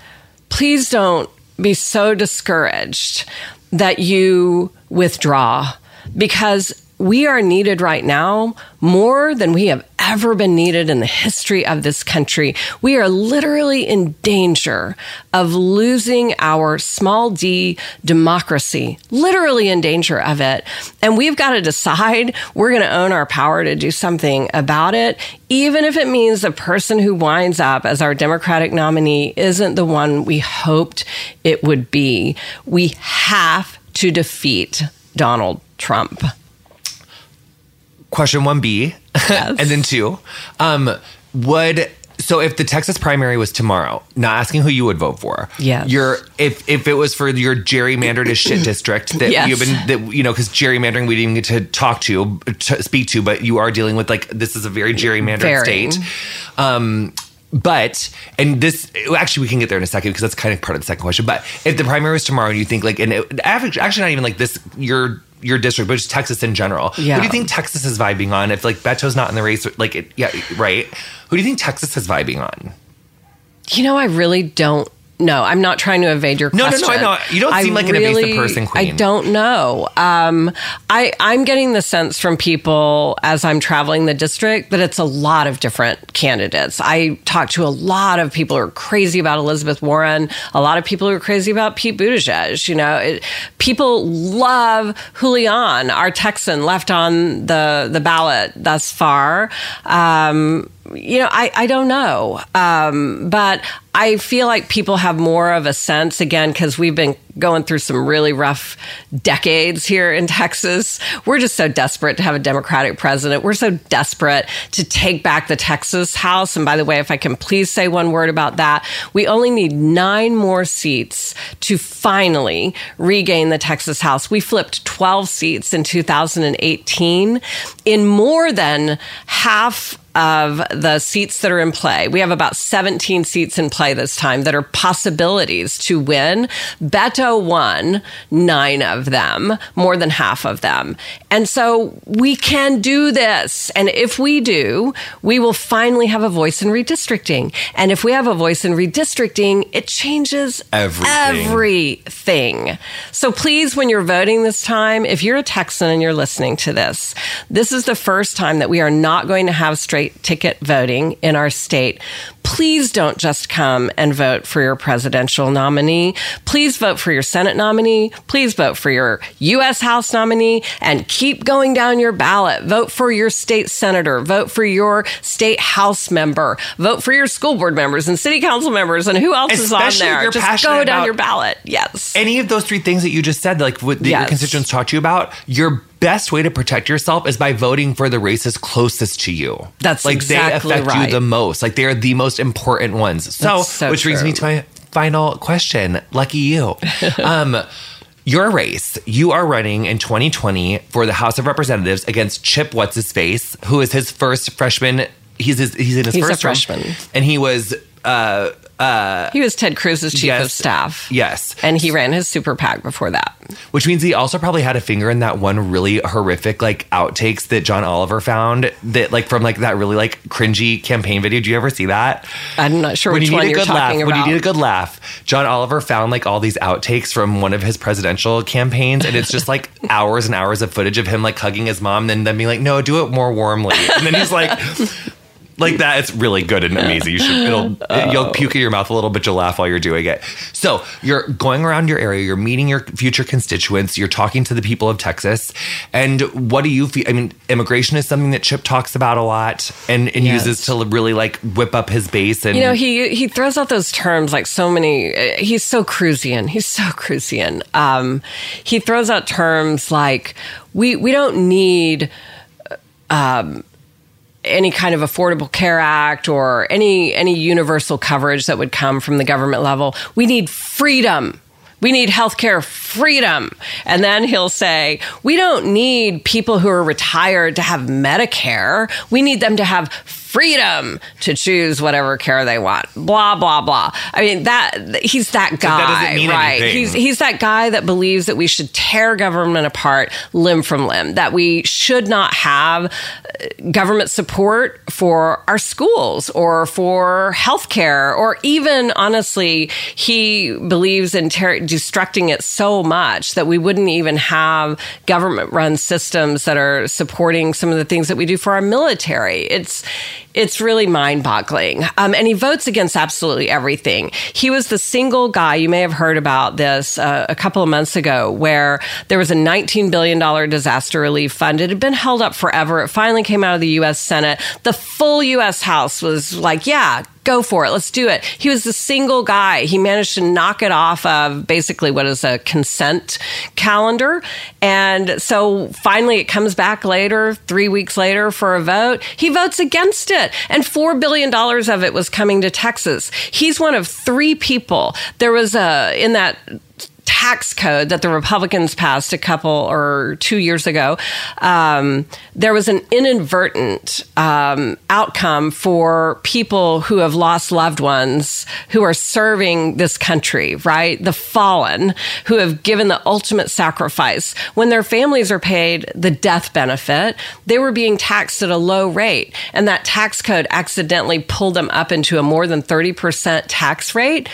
please don't be so discouraged that you withdraw because we are needed right now more than we have ever been needed in the history of this country. We are literally in danger of losing our small d democracy, literally in danger of it. And we've got to decide we're going to own our power to do something about it, even if it means the person who winds up as our Democratic nominee isn't the one we hoped it would be. We have to defeat Donald Trump. Question 1b <laughs> and then 2 um would so if the Texas primary was tomorrow, not asking who you would vote for, Yeah. your if if it was for your gerrymandered as shit district <laughs> that Yes. you've been that you know because gerrymandering we didn't even get to talk to, to speak to, but you are dealing with like this is a very gerrymandered state. Um, but and this actually we can get there in a second because that's kind of part of the second question. But if the primary was tomorrow and you think like and it, actually actually not even like this your your district, but just Texas in general. Who do you think Texas is vibing on? If like Beto's not in the race, like it, yeah, right. Who do you think Texas is vibing on? You know, I really don't no, I'm not trying to evade your question. No, no, no. I know. You don't seem like an evasive person, Queen. I don't know. Um, I, I'm getting the sense from people as I'm traveling the district that it's a lot of different candidates. I talk to a lot of people who are crazy about Elizabeth Warren, a lot of people who are crazy about Pete Buttigieg. You know, it, people love Julian, our Texan, left on the, the ballot thus far. Um, you know, I, I don't know. Um, but I feel like people have more of a sense again because we've been going through some really rough decades here in Texas. We're just so desperate to have a Democratic president. We're so desperate to take back the Texas House. And by the way, if I can please say one word about that, we only need nine more seats to finally regain the Texas House. We flipped 12 seats in 2018 in more than half of the seats that are in play. We have about 17 seats in play this time that are possibilities to win. Beto won nine of them, more than half of them. And so we can do this. And if we do, we will finally have a voice in redistricting. And if we have a voice in redistricting, it changes Everything. everything. So please, when you're voting this time, if you're a Texan and you're listening to this, this is the first time that we are not going to have straight ticket voting in our state. Please don't just come and vote for your presidential nominee. Please vote for your Senate nominee. Please vote for your U.S. House nominee and keep going down your ballot. Vote for your state senator. Vote for your state house member. Vote for your school board members and city council members and who else Especially is on there. you're Just go down your ballot. Yes. Any of those three things that you just said, like what that your Yes. constituents to you about, your best way to protect yourself is by voting for the races closest to you. That's like exactly they affect right. you the most. Like they are the most important ones. So, so which brings me to my final question. Lucky you. <laughs> um, your race, you are running in 2020 for the House of Representatives against Chip What's His Face, who is his first freshman. He's his, he's in his He's first term, freshman. and he was uh, Uh, he was Ted Cruz's chief Yes. of staff. yes, And he ran his super PAC before that. Which means he also probably had a finger in that one really horrific like outtakes that John Oliver found that like from like that really like cringy campaign video. Do you ever see that? I'm not sure when which you need one a you're good laugh, talking when you need a good laugh, John Oliver found like all these outtakes from one of his presidential campaigns, and it's just like <laughs> hours and hours of footage of him like hugging his mom, and then them being like, "No, do it more warmly," and then he's like. Like that, it's really good and amazing. You should, it'll, <laughs> you'll puke in your mouth a little, but you'll laugh while you're doing it. So you're going around your area, you're meeting your future constituents, you're talking to the people of Texas, and what do you feel? I mean, immigration is something that Chip talks about a lot and, and Yes. uses to really like whip up his base. And You know, he he throws out those terms like so many. uh, He's so Cruzian. He's so Cruzian. Um, he throws out terms like we we don't need um, any kind of affordable care act or any any universal coverage that would come from the government level. We need freedom. We need healthcare freedom. And then he'll say, we don't need people who are retired to have Medicare. We need them to have freedom to choose whatever care they want. Blah, blah, blah. I mean, that he's that guy, that right? anything. He's he's that guy that believes that we should tear government apart limb from limb, that we should not have uh, government support for our schools or for healthcare, or even honestly, he believes in ter- destructing it so much that we wouldn't even have government run systems that are supporting some of the things that we do for our military. It's it's really mind boggling. Um, and he votes against absolutely everything. He was the single guy, you may have heard about this uh, a couple of months ago, where there was a $19 billion disaster relief fund. It had been held up forever. It finally came out of the U.S. Senate. The full U.S. House was like, yeah, go for it. Let's do it. He was a single guy. He managed to knock it off of basically what is a consent calendar. And so finally it comes back later, three weeks later for a vote. He votes against it. And $4 billion of it was coming to Texas. He's one of three people. There was a, in that, tax code that the Republicans passed a couple or two years ago, um, there was an inadvertent um, outcome for people who have lost loved ones who are serving this country, right? The fallen who have given the ultimate sacrifice. When their families are paid the death benefit, they were being taxed at a low rate. And that tax code accidentally pulled them up into a more than 30% tax rate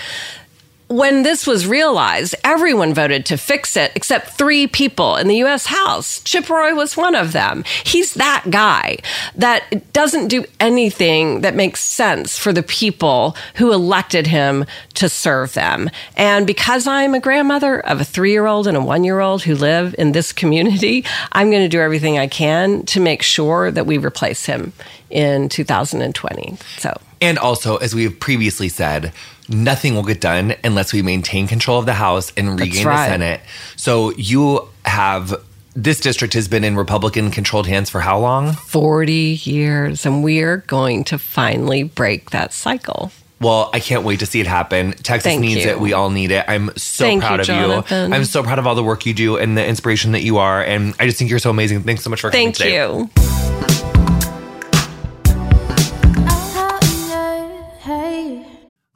when this was realized, everyone voted to fix it except three people in the US House. Chip Roy was one of them. He's that guy that doesn't do anything that makes sense for the people who elected him to serve them. And because I'm a grandmother of a three year old and a one year old who live in this community, I'm going to do everything I can to make sure that we replace him in 2020. So. And also, as we've previously said, nothing will get done unless we maintain control of the House and regain right. the Senate. So you have this district has been in Republican controlled hands for how long? 40 years. And we're going to finally break that cycle. Well, I can't wait to see it happen. Texas Thank needs you. it. We all need it. I'm so Thank proud you, of Jonathan. you. I'm so proud of all the work you do and the inspiration that you are. And I just think you're so amazing. Thanks so much for coming Thank you.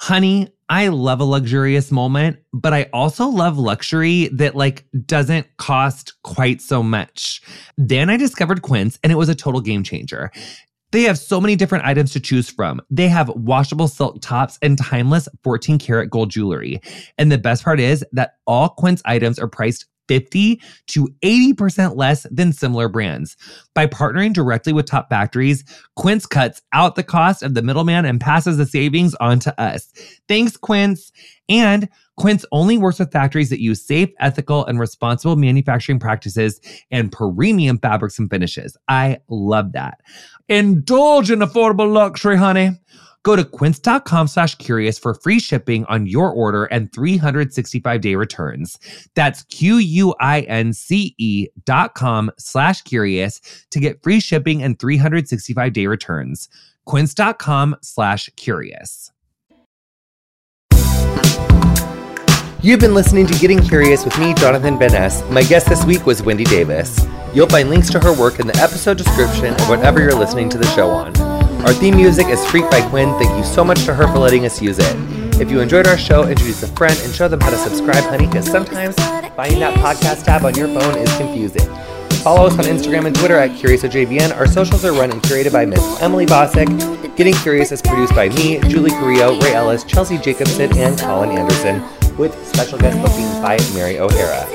Honey, I love a luxurious moment, but I also love luxury that like doesn't cost quite so much. Then I discovered Quince and it was a total game changer. They have so many different items to choose from. They have washable silk tops and timeless 14 karat gold jewelry. And the best part is that all Quince items are priced 50 to 80% less than similar brands. By partnering directly with top factories, Quince cuts out the cost of the middleman and passes the savings on to us. Thanks, Quince. And Quince only works with factories that use safe, ethical, and responsible manufacturing practices and premium fabrics and finishes. I love that. Indulge in affordable luxury, honey. Go to quince.com slash curious for free shipping on your order and 365 day returns. That's Q-U-I-N-C-E dot com slash curious to get free shipping and 365 day returns. Quince.com slash curious. You've been listening to Getting Curious with me, Jonathan Ness. My guest this week was Wendy Davis. You'll find links to her work in the episode description or whatever you're listening to the show on. Our theme music is Freak by Quiñ. Thank you so much to her for letting us use it. If you enjoyed our show, introduce a friend and show them how to subscribe, honey, because sometimes finding that podcast tab on your phone is confusing. Follow us on Instagram and Twitter at CuriousOJVN. Our socials are run and curated by Miss Emily Bosick. Getting Curious is produced by me, Julie Carrillo, Ray Ellis, Chelsea Jacobson, and Colin Anderson, with special guest booking by Mary O'Hara.